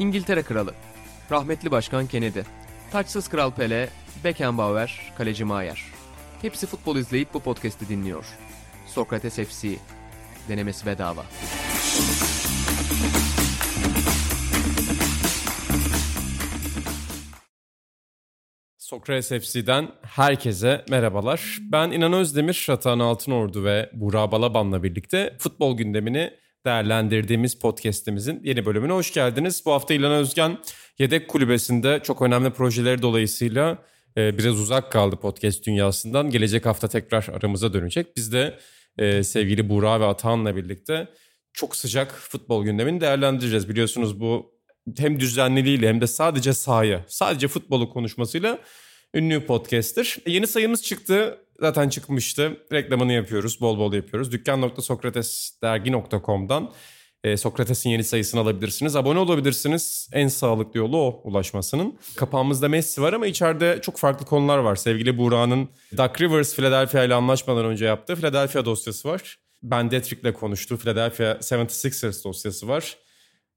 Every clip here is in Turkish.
İngiltere Kralı, rahmetli Başkan Kennedy, taçsız Kral Pele, Beckenbauer, Kaleci Maier. Hepsi futbol izleyip bu podcast'i dinliyor. Sokrates FC, denemesi bedava. Sokrates FC'den herkese merhabalar. Ben İnan Özdemir, Ratan Altınordu ve Burak Balaban'la birlikte futbol gündemini değerlendirdiğimiz podcast'imizin yeni bölümüne hoş geldiniz. Bu hafta İlhan Özgen yedek kulübesinde çok önemli projeleri dolayısıyla e, biraz uzak kaldı podcast dünyasından. Gelecek hafta tekrar aramıza dönecek. Biz de e, sevgili Burak ve Atahan'la birlikte çok sıcak futbol gündemini değerlendireceğiz. Biliyorsunuz bu hem düzenliliğiyle hem de sadece sahaya, sadece futbolu konuşmasıyla ünlü podcast'tir. E, yeni sayımız çıktı. Zaten çıkmıştı. Reklamını yapıyoruz. Bol bol yapıyoruz. Dükkan.sokratesdergi.com'dan e, Sokrates'in yeni sayısını alabilirsiniz. Abone olabilirsiniz. En sağlıklı yolu o ulaşmasının. Kapağımızda Messi var ama içeride çok farklı konular var. Sevgili Buğra'nın Duck Rivers Philadelphia ile anlaşmadan önce yaptığı Philadelphia dosyası var. Ben Detrick'le konuştuğu Philadelphia 76ers dosyası var.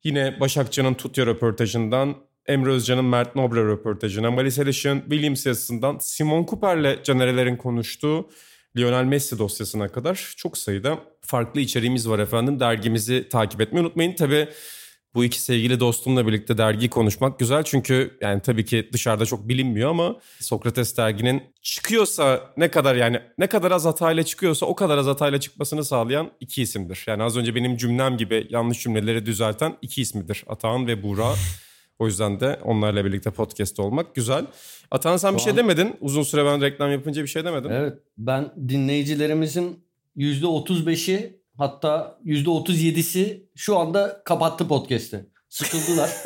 Yine Başakçı'nın Tutya röportajından Emre Özcan'ın Mert Nobre röportajına, Malis Alişan Williams yazısından Simon Cooper'le Canerelerin konuştuğu Lionel Messi dosyasına kadar çok sayıda farklı içeriğimiz var efendim. Dergimizi takip etmeyi unutmayın. Tabii bu iki sevgili dostumla birlikte dergiyi konuşmak güzel. Çünkü yani tabii ki dışarıda çok bilinmiyor ama Sokrates derginin çıkıyorsa ne kadar yani ne kadar az hatayla çıkıyorsa o kadar az hatayla çıkmasını sağlayan iki isimdir. Yani az önce benim cümlem gibi yanlış cümleleri düzelten iki ismidir. Atahan ve Buğra. O yüzden de onlarla birlikte podcast olmak güzel. Atahan sen Şu bir şey an- demedin. Uzun süre ben reklam yapınca bir şey demedin. Evet ben dinleyicilerimizin %35'i hatta %37'si şu anda kapattı podcast'i. Sıkıldılar.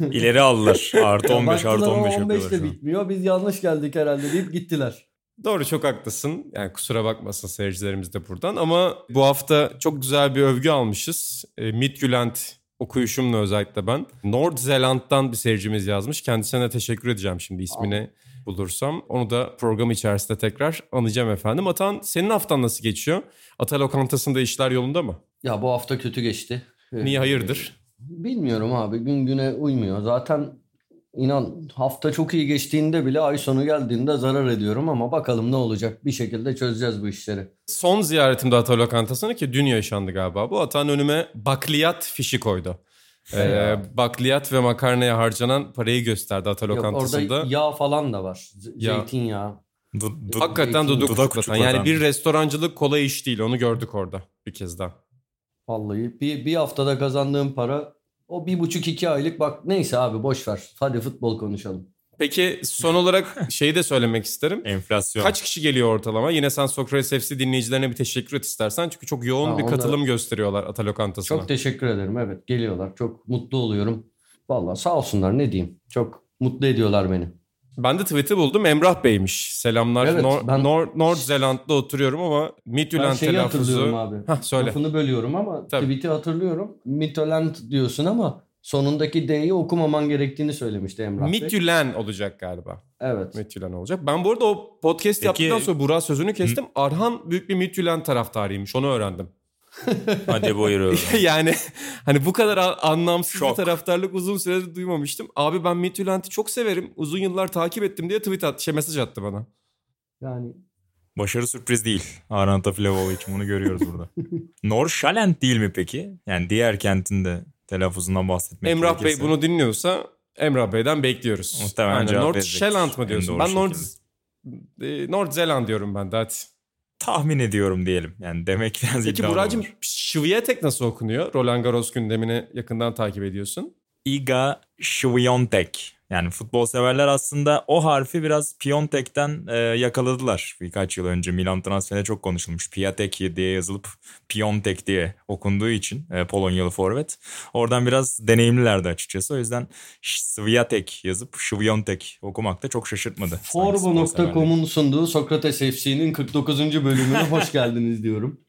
İleri aldılar. Artı 15 artı Baktılar ama 15 15 yapıyorlar de şu an. bitmiyor. Biz yanlış geldik herhalde deyip gittiler. Doğru çok haklısın. Yani kusura bakmasın seyircilerimiz de buradan. Ama bu hafta çok güzel bir övgü almışız. E, Midtjylland okuyuşumla özellikle ben. Nord Zeland'dan bir seyircimiz yazmış. Kendisine teşekkür edeceğim şimdi ismini bulursam. Onu da program içerisinde tekrar anacağım efendim. Atan senin haftan nasıl geçiyor? Ata lokantasında işler yolunda mı? Ya bu hafta kötü geçti. Niye hayırdır? Bilmiyorum abi gün güne uymuyor. Zaten inan hafta çok iyi geçtiğinde bile ay sonu geldiğinde zarar ediyorum ama bakalım ne olacak. Bir şekilde çözeceğiz bu işleri. Son ziyaretimde Ata lokantasına ki dün yaşandı galiba bu. Atan önüme bakliyat fişi koydu. Ee, Ya. bakliyat ve makarnaya harcanan parayı gösterdi Ata Yok, lokantasında. orada yağ falan da var. Z- Ya. Zeytinyağı. Du- du- Hakikaten Zeytin- Dudak uçuklatan. Yani bir restorancılık kolay iş değil. Onu gördük orada bir kez daha. Vallahi bir, bir haftada kazandığım para o bir buçuk iki aylık bak neyse abi boş ver. Hadi futbol konuşalım. Peki son olarak şeyi de söylemek isterim. Enflasyon. Kaç kişi geliyor ortalama? Yine sen Sokrates FC dinleyicilerine bir teşekkür et istersen. Çünkü çok yoğun Ha, bir katılım gösteriyorlar Ata lokantasına. Çok teşekkür ederim. Evet geliyorlar. Çok mutlu oluyorum. Vallahi sağ olsunlar ne diyeyim. Çok mutlu ediyorlar beni. Ben de tweet'i buldum. Emrah Bey'miş. Selamlar. Evet, Nor- ben- Nor- Nord Zeland'da oturuyorum ama Ben Midtjylland telaffuzu... abi. Hah söyle. Lafını bölüyorum ama Tabii. tweet'i hatırlıyorum. Mitterland diyorsun ama sonundaki D'yi okumaman gerektiğini söylemişti Emrah Bey. Midtjylland olacak galiba. Evet. Midtjylland olacak. Ben bu arada o podcast Peki- yaptıktan sonra Burak sözünü kestim. Arhan büyük bir Midtjylland taraftarıymış. Onu öğrendim. Hadi buyurun. yani hani bu kadar anlamsız bir Şok. taraftarlık uzun süredir duymamıştım. Abi ben Midtjylland'i çok severim. Uzun yıllar takip ettim diye tweet at, şey mesaj attı bana. Yani Başarı sürpriz değil. Aranta Flavovic bunu görüyoruz burada. Norşalent değil mi peki? Yani diğer kentin de telaffuzundan bahsetmek Emrah Bey bunu dinliyorsa Emrah Bey'den bekliyoruz. Muhtemelen Aynen. cevap North. Zealand mı diyorsun? doğru Ben North, şekilde. e, North Zealand diyorum ben de hadi. Tahmin ediyorum diyelim. Yani demek biraz Peki Buracığım olur. Şiviyetek nasıl okunuyor? Roland Garros gündemini yakından takip ediyorsun. Iga Świątek. Yani futbol severler aslında o harfi biraz Piontek'ten e, yakaladılar. Birkaç yıl önce Milan transferine çok konuşulmuş. Piatek diye yazılıp Piontek diye okunduğu için e, Polonyalı forvet. Oradan biraz deneyimlilerdi açıkçası. O yüzden Sviatek yazıp Świątek okumak da çok şaşırtmadı. Forbo.com'un sunduğu Sokrates FC'nin 49. bölümüne hoş geldiniz diyorum.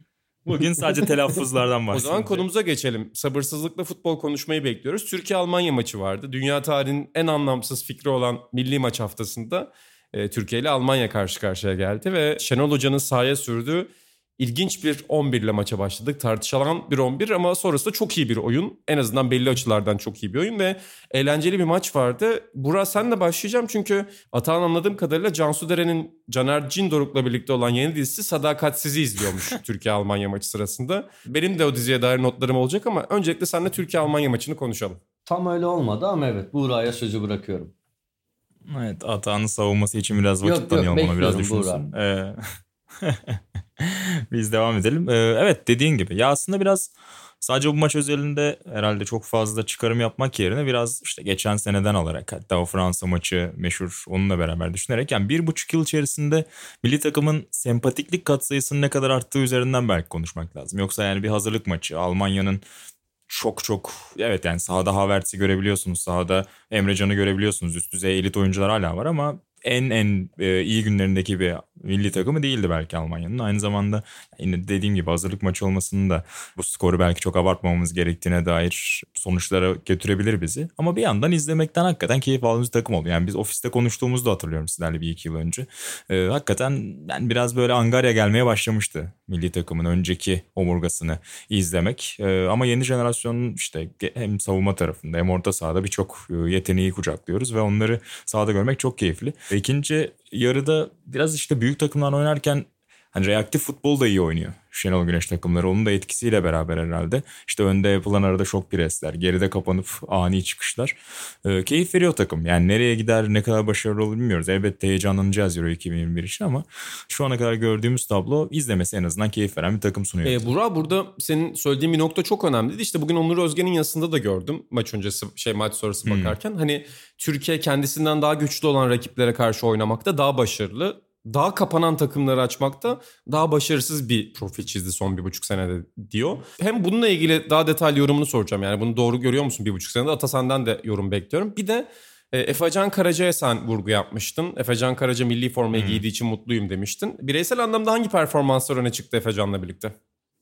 Bugün sadece telaffuzlardan O bahsedeceğiz. zaman konumuza geçelim. Sabırsızlıkla futbol konuşmayı bekliyoruz. Türkiye-Almanya maçı vardı. Dünya tarihinin en anlamsız fikri olan milli maç haftasında e, Türkiye ile Almanya karşı karşıya geldi ve Şenol Hoca'nın sahaya sürdüğü ilginç bir 11 ile maça başladık. Tartışılan bir 11 ama sonrasında çok iyi bir oyun. En azından belli açılardan çok iyi bir oyun ve eğlenceli bir maç vardı. Burak senle başlayacağım çünkü Atahan anladığım kadarıyla Cansu Deren'in Caner Cindoruk'la birlikte olan yeni dizisi Sadakatsiz'i izliyormuş Türkiye-Almanya maçı sırasında. Benim de o diziye dair notlarım olacak ama öncelikle seninle Türkiye-Almanya maçını konuşalım. Tam öyle olmadı ama evet Buğra'ya sözü bırakıyorum. Evet Atağan'ın savunması için biraz vakit yok, tanıyalım yok, ona biraz düşünsün. Ee, biz devam edelim. Ee, evet dediğin gibi ya aslında biraz sadece bu maç özelinde herhalde çok fazla çıkarım yapmak yerine biraz işte geçen seneden alarak hatta o Fransa maçı meşhur onunla beraber düşünerek yani bir buçuk yıl içerisinde milli takımın sempatiklik katsayısının ne kadar arttığı üzerinden belki konuşmak lazım. Yoksa yani bir hazırlık maçı Almanya'nın çok çok evet yani sahada Havertz'i görebiliyorsunuz. Sahada Emrecan'ı görebiliyorsunuz. Üst düzey elit oyuncular hala var ama en en e, iyi günlerindeki bir milli takımı değildi belki Almanya'nın. Aynı zamanda yine dediğim gibi hazırlık maçı olmasının da bu skoru belki çok abartmamamız gerektiğine dair sonuçlara götürebilir bizi. Ama bir yandan izlemekten hakikaten keyif aldığımız takım oldu. Yani biz ofiste konuştuğumuzda hatırlıyorum sizlerle bir iki yıl önce. Ee, hakikaten ben biraz böyle Angarya gelmeye başlamıştı milli takımın önceki omurgasını izlemek. Ee, ama yeni jenerasyonun işte hem savunma tarafında hem orta sahada birçok e, yeteneği kucaklıyoruz ve onları sahada görmek çok keyifli. İkinci yarıda biraz işte büyük takımlar oynarken hani reaktif futbol da iyi oynuyor. Şenol Güneş takımları onun da etkisiyle beraber herhalde. İşte önde yapılan arada şok presler, geride kapanıp ani çıkışlar. E, keyif veriyor takım. Yani nereye gider, ne kadar başarılı olur bilmiyoruz. Elbette heyecanlanacağız Euro 2021 için ama şu ana kadar gördüğümüz tablo izlemesi en azından keyif veren bir takım sunuyor. E, Burak burada senin söylediğin bir nokta çok önemliydi. İşte bugün Onur Özgen'in yazısında da gördüm maç öncesi şey maç sonrası hmm. bakarken. Hani Türkiye kendisinden daha güçlü olan rakiplere karşı oynamakta daha başarılı daha kapanan takımları açmakta daha başarısız bir profil çizdi son bir buçuk senede diyor. Hem bununla ilgili daha detaylı yorumunu soracağım. Yani bunu doğru görüyor musun bir buçuk senede? Atasan'dan da yorum bekliyorum. Bir de e, Efecan Karaca'ya sen vurgu yapmıştın. Efecan Karaca milli formayı hmm. giydiği için mutluyum demiştin. Bireysel anlamda hangi performanslar öne çıktı Efecan'la birlikte?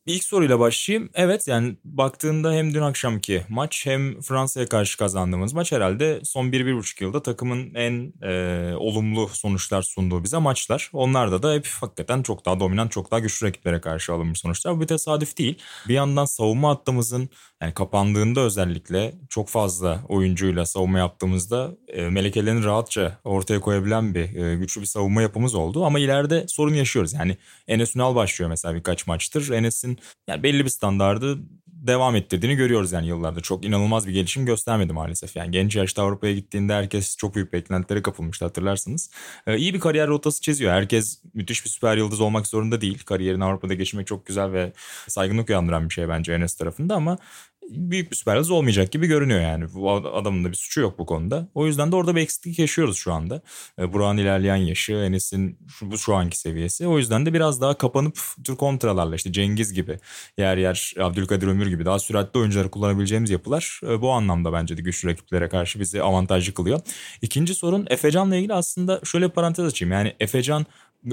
İlk soruyla başlayayım. Evet yani baktığında hem dün akşamki maç hem Fransa'ya karşı kazandığımız maç herhalde son 1-1,5 yılda takımın en e, olumlu sonuçlar sunduğu bize maçlar. Onlarda da hep hakikaten çok daha dominant, çok daha güçlü rakiplere karşı alınmış sonuçlar. Bu bir tesadüf değil. Bir yandan savunma hattımızın yani kapandığında özellikle çok fazla oyuncuyla savunma yaptığımızda e, melekelerini rahatça ortaya koyabilen bir e, güçlü bir savunma yapımız oldu. Ama ileride sorun yaşıyoruz. Yani Enes Ünal başlıyor mesela birkaç maçtır. Enes'in yani belli bir standardı devam ettirdiğini görüyoruz yani yıllarda. Çok inanılmaz bir gelişim göstermedi maalesef. Yani genç yaşta Avrupa'ya gittiğinde herkes çok büyük beklentilere kapılmıştı hatırlarsınız. Ee, iyi bir kariyer rotası çiziyor. Herkes müthiş bir süper yıldız olmak zorunda değil. Kariyerini Avrupa'da geçirmek çok güzel ve saygınlık uyandıran bir şey bence Enes tarafında ama büyük bir süper yıldız olmayacak gibi görünüyor yani. Bu adamın da bir suçu yok bu konuda. O yüzden de orada bir eksiklik yaşıyoruz şu anda. E, ilerleyen yaşı, Enes'in şu, bu şu anki seviyesi. O yüzden de biraz daha kapanıp tür kontralarla işte Cengiz gibi yer yer Abdülkadir Ömür gibi daha süratli oyuncuları kullanabileceğimiz yapılar e, bu anlamda bence de güçlü rakiplere karşı bizi avantajlı kılıyor. İkinci sorun Efecan'la ilgili aslında şöyle parantez açayım. Yani Efecan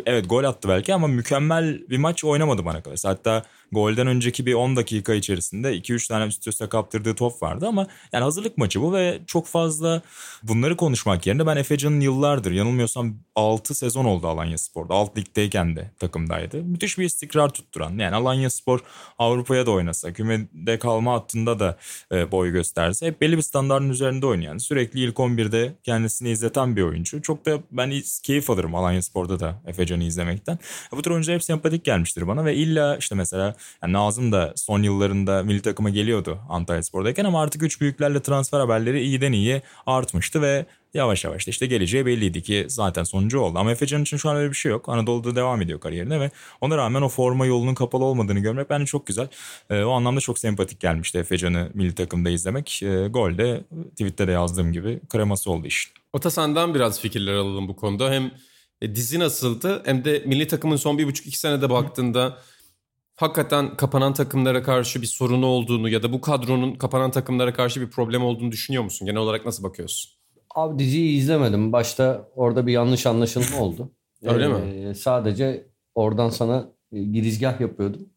evet gol attı belki ama mükemmel bir maç oynamadı bana kalırsa. Hatta golden önceki bir 10 dakika içerisinde 2-3 tane üst üste kaptırdığı top vardı ama yani hazırlık maçı bu ve çok fazla bunları konuşmak yerine ben Efecan'ın yıllardır yanılmıyorsam 6 sezon oldu Alanya Spor'da. Alt ligdeyken de takımdaydı. Müthiş bir istikrar tutturan. Yani Alanya Spor Avrupa'ya da oynasa, kümede kalma hattında da e, boy gösterse hep belli bir standartın üzerinde oynayan, sürekli ilk 11'de kendisini izleten bir oyuncu. Çok da ben keyif alırım Alanya Spor'da da Efecan'ı izlemekten. Bu tür oyuncular hep sempatik gelmiştir bana ve illa işte mesela yani Nazım da son yıllarında milli takıma geliyordu Antalya Spor'dayken ama artık üç büyüklerle transfer haberleri iyiden iyiye artmıştı ve yavaş yavaş da işte geleceği belliydi ki zaten sonucu oldu. Ama Efecan için şu an öyle bir şey yok. Anadolu'da devam ediyor kariyerine ve ona rağmen o forma yolunun kapalı olmadığını görmek bence çok güzel. E, o anlamda çok sempatik gelmişti Efecan'ı milli takımda izlemek. E, gol de tweette de yazdığım gibi kreması oldu işin. Ota senden biraz fikirler alalım bu konuda. Hem e, dizi nasıldı hem de milli takımın son bir buçuk iki senede baktığında hakikaten kapanan takımlara karşı bir sorunu olduğunu ya da bu kadronun kapanan takımlara karşı bir problem olduğunu düşünüyor musun? Genel olarak nasıl bakıyorsun? Abi diziyi izlemedim. Başta orada bir yanlış anlaşılma oldu. Öyle ee, mi? Sadece oradan sana e, girizgah yapıyordum.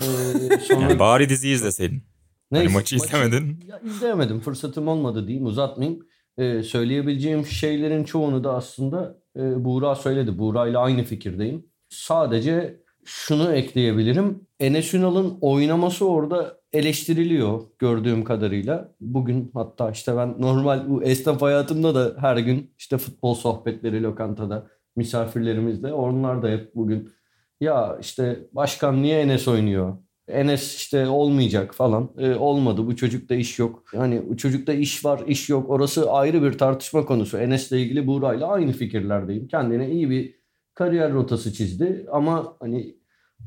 Ee, sonra... Yani bari diziyi izleseydin. Hani Neyse, hani maçı izlemedin. Ya, izleyemedim. Fırsatım olmadı diyeyim uzatmayayım. Ee, söyleyebileceğim şeylerin çoğunu da aslında e, Buğra söyledi. Buğra ile aynı fikirdeyim. Sadece şunu ekleyebilirim. Enes Ünal'ın oynaması orada eleştiriliyor gördüğüm kadarıyla. Bugün hatta işte ben normal bu esnaf hayatımda da her gün işte futbol sohbetleri lokantada misafirlerimizle onlar da hep bugün ya işte başkan niye Enes oynuyor? Enes işte olmayacak falan. E, olmadı bu çocukta iş yok. Yani bu çocukta iş var iş yok. Orası ayrı bir tartışma konusu. Enes'le ilgili Buğra'yla aynı fikirlerdeyim. Kendine iyi bir kariyer rotası çizdi. Ama hani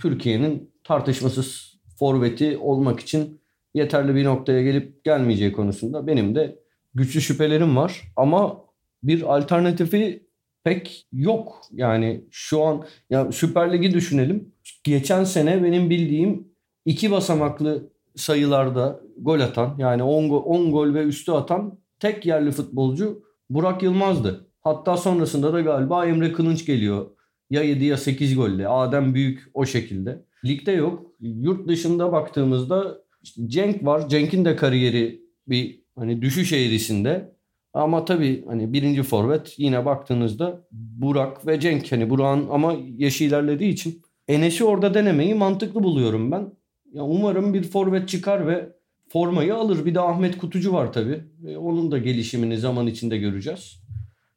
Türkiye'nin tartışmasız forveti olmak için yeterli bir noktaya gelip gelmeyeceği konusunda benim de güçlü şüphelerim var. Ama bir alternatifi pek yok. Yani şu an ya Süper Lig'i düşünelim. Geçen sene benim bildiğim iki basamaklı sayılarda gol atan yani 10 gol, 10 gol ve üstü atan tek yerli futbolcu Burak Yılmaz'dı. Hatta sonrasında da galiba Emre Kılınç geliyor. Ya 7 ya 8 golle. Adem Büyük o şekilde. Ligde yok. Yurt dışında baktığımızda işte Cenk var. Cenk'in de kariyeri bir hani düşüş eğrisinde. Ama tabii hani birinci forvet yine baktığınızda Burak ve Cenk. Hani Burak'ın ama yaşı ilerlediği için Enes'i orada denemeyi mantıklı buluyorum ben. Ya umarım bir forvet çıkar ve formayı alır. Bir de Ahmet Kutucu var tabii. E, onun da gelişimini zaman içinde göreceğiz.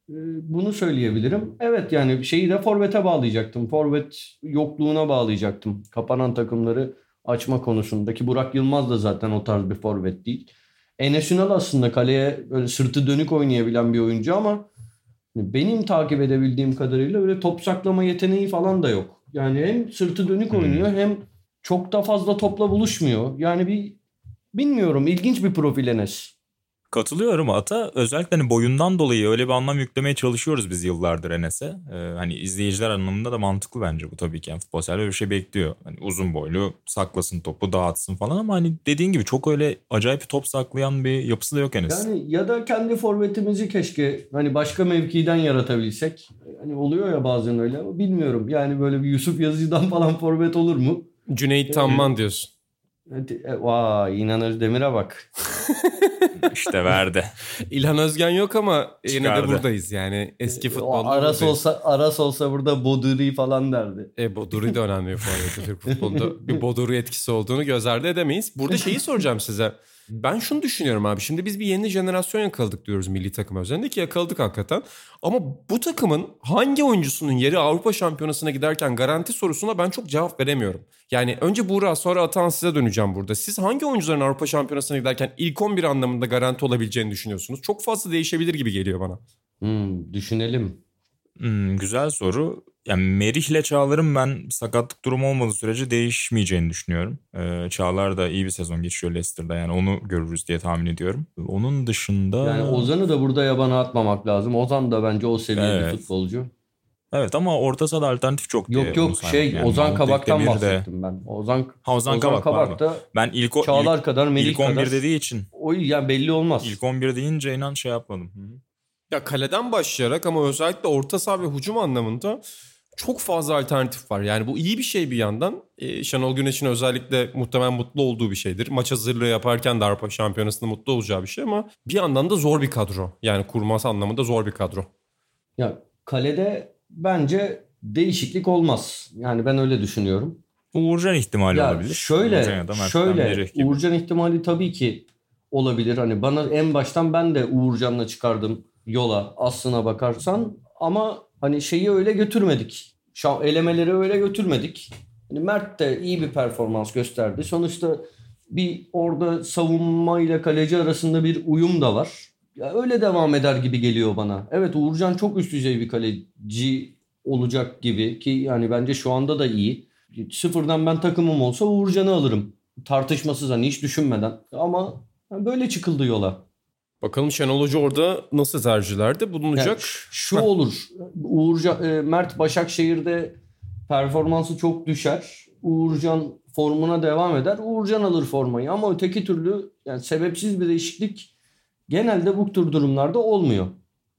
E, bunu söyleyebilirim. Evet yani şeyi de forvete bağlayacaktım. Forvet yokluğuna bağlayacaktım. Kapanan takımları açma konusundaki Burak Yılmaz da zaten o tarz bir forvet değil. Enes Ünal aslında kaleye böyle sırtı dönük oynayabilen bir oyuncu ama benim takip edebildiğim kadarıyla öyle top saklama yeteneği falan da yok. Yani hem sırtı dönük oynuyor hmm. hem çok da fazla topla buluşmuyor. Yani bir bilmiyorum ilginç bir profil Enes. Katılıyorum Ata. Özellikle hani boyundan dolayı öyle bir anlam yüklemeye çalışıyoruz biz yıllardır Enes'e. Ee, hani izleyiciler anlamında da mantıklı bence bu tabii ki. Yani futbol sever bir şey bekliyor. Hani uzun boylu saklasın topu dağıtsın falan ama hani dediğin gibi çok öyle acayip top saklayan bir yapısı da yok Enes. Yani ya da kendi forvetimizi keşke hani başka mevkiden yaratabilsek. Hani oluyor ya bazen öyle ama bilmiyorum. Yani böyle bir Yusuf Yazıcı'dan falan forvet olur mu? Cüneyt Tamman diyorsun. E, vay İnan Özdemir'e bak. İşte verdi. İlhan Özgen yok ama yine de buradayız yani. Eski futbolda Aras buradayız. olsa Aras olsa burada Boduri falan derdi. E Boduri de önemli bir forvet Türk futbolunda. Bir Boduri etkisi olduğunu göz ardı edemeyiz. Burada şeyi soracağım size. Ben şunu düşünüyorum abi. Şimdi biz bir yeni jenerasyon yakaladık diyoruz milli takım özelinde ki yakaladık hakikaten. Ama bu takımın hangi oyuncusunun yeri Avrupa Şampiyonası'na giderken garanti sorusuna ben çok cevap veremiyorum. Yani önce Buğra sonra Atan size döneceğim burada. Siz hangi oyuncuların Avrupa Şampiyonası'na giderken ilk 11 anlamında garanti olabileceğini düşünüyorsunuz? Çok fazla değişebilir gibi geliyor bana. Hmm, düşünelim. Hmm, güzel soru. Yani Merih ile Çağlar'ın ben sakatlık durumu olmadığı sürece değişmeyeceğini düşünüyorum. Ee, Çağlar da iyi bir sezon geçiyor Leicester'da yani onu görürüz diye tahmin ediyorum. Onun dışında... Yani Ozan'ı da burada yabana atmamak lazım. Ozan da bence o seviyede evet. futbolcu. Evet ama orta sahada alternatif çok diye Yok yok şey yani Ozan Kabak'tan bahsettim ben. Ozan, ha, Ozan, Ozan Kabak, Kabak da ben ilk, o, Çağlar ilk, kadar Melih ilk 11 kadar. dediği için. O ya belli olmaz. İlk 11 deyince inan şey yapmadım. Hı-hı. Ya kaleden başlayarak ama özellikle orta saha ve hücum anlamında çok fazla alternatif var. Yani bu iyi bir şey bir yandan. Ee, Şenol Güneş'in özellikle muhtemelen mutlu olduğu bir şeydir. Maç hazırlığı yaparken de Avrupa Şampiyonası'nda mutlu olacağı bir şey ama bir yandan da zor bir kadro. Yani kurması anlamında zor bir kadro. Ya kalede bence değişiklik olmaz. Yani ben öyle düşünüyorum. Uğurcan ihtimali ya olabilir. Şöyle, şöyle Uğurcan ihtimali tabii ki olabilir. Hani bana en baştan ben de Uğurcan'la çıkardım yola aslına bakarsan ama hani şeyi öyle götürmedik. Şu elemeleri öyle götürmedik. Hani Mert de iyi bir performans gösterdi. Sonuçta bir orada savunma ile kaleci arasında bir uyum da var. Ya öyle devam eder gibi geliyor bana. Evet Uğurcan çok üst düzey bir kaleci olacak gibi ki yani bence şu anda da iyi. Sıfırdan ben takımım olsa Uğurcan'ı alırım. Tartışmasız hani hiç düşünmeden. Ama böyle çıkıldı yola. Bakalım Şenol Hoca orada nasıl tercihlerde bulunacak? Yani şu olur. Uğurcan, e, Mert Başakşehir'de performansı çok düşer. Uğurcan formuna devam eder. Uğurcan alır formayı ama öteki türlü yani sebepsiz bir değişiklik genelde bu tür durumlarda olmuyor.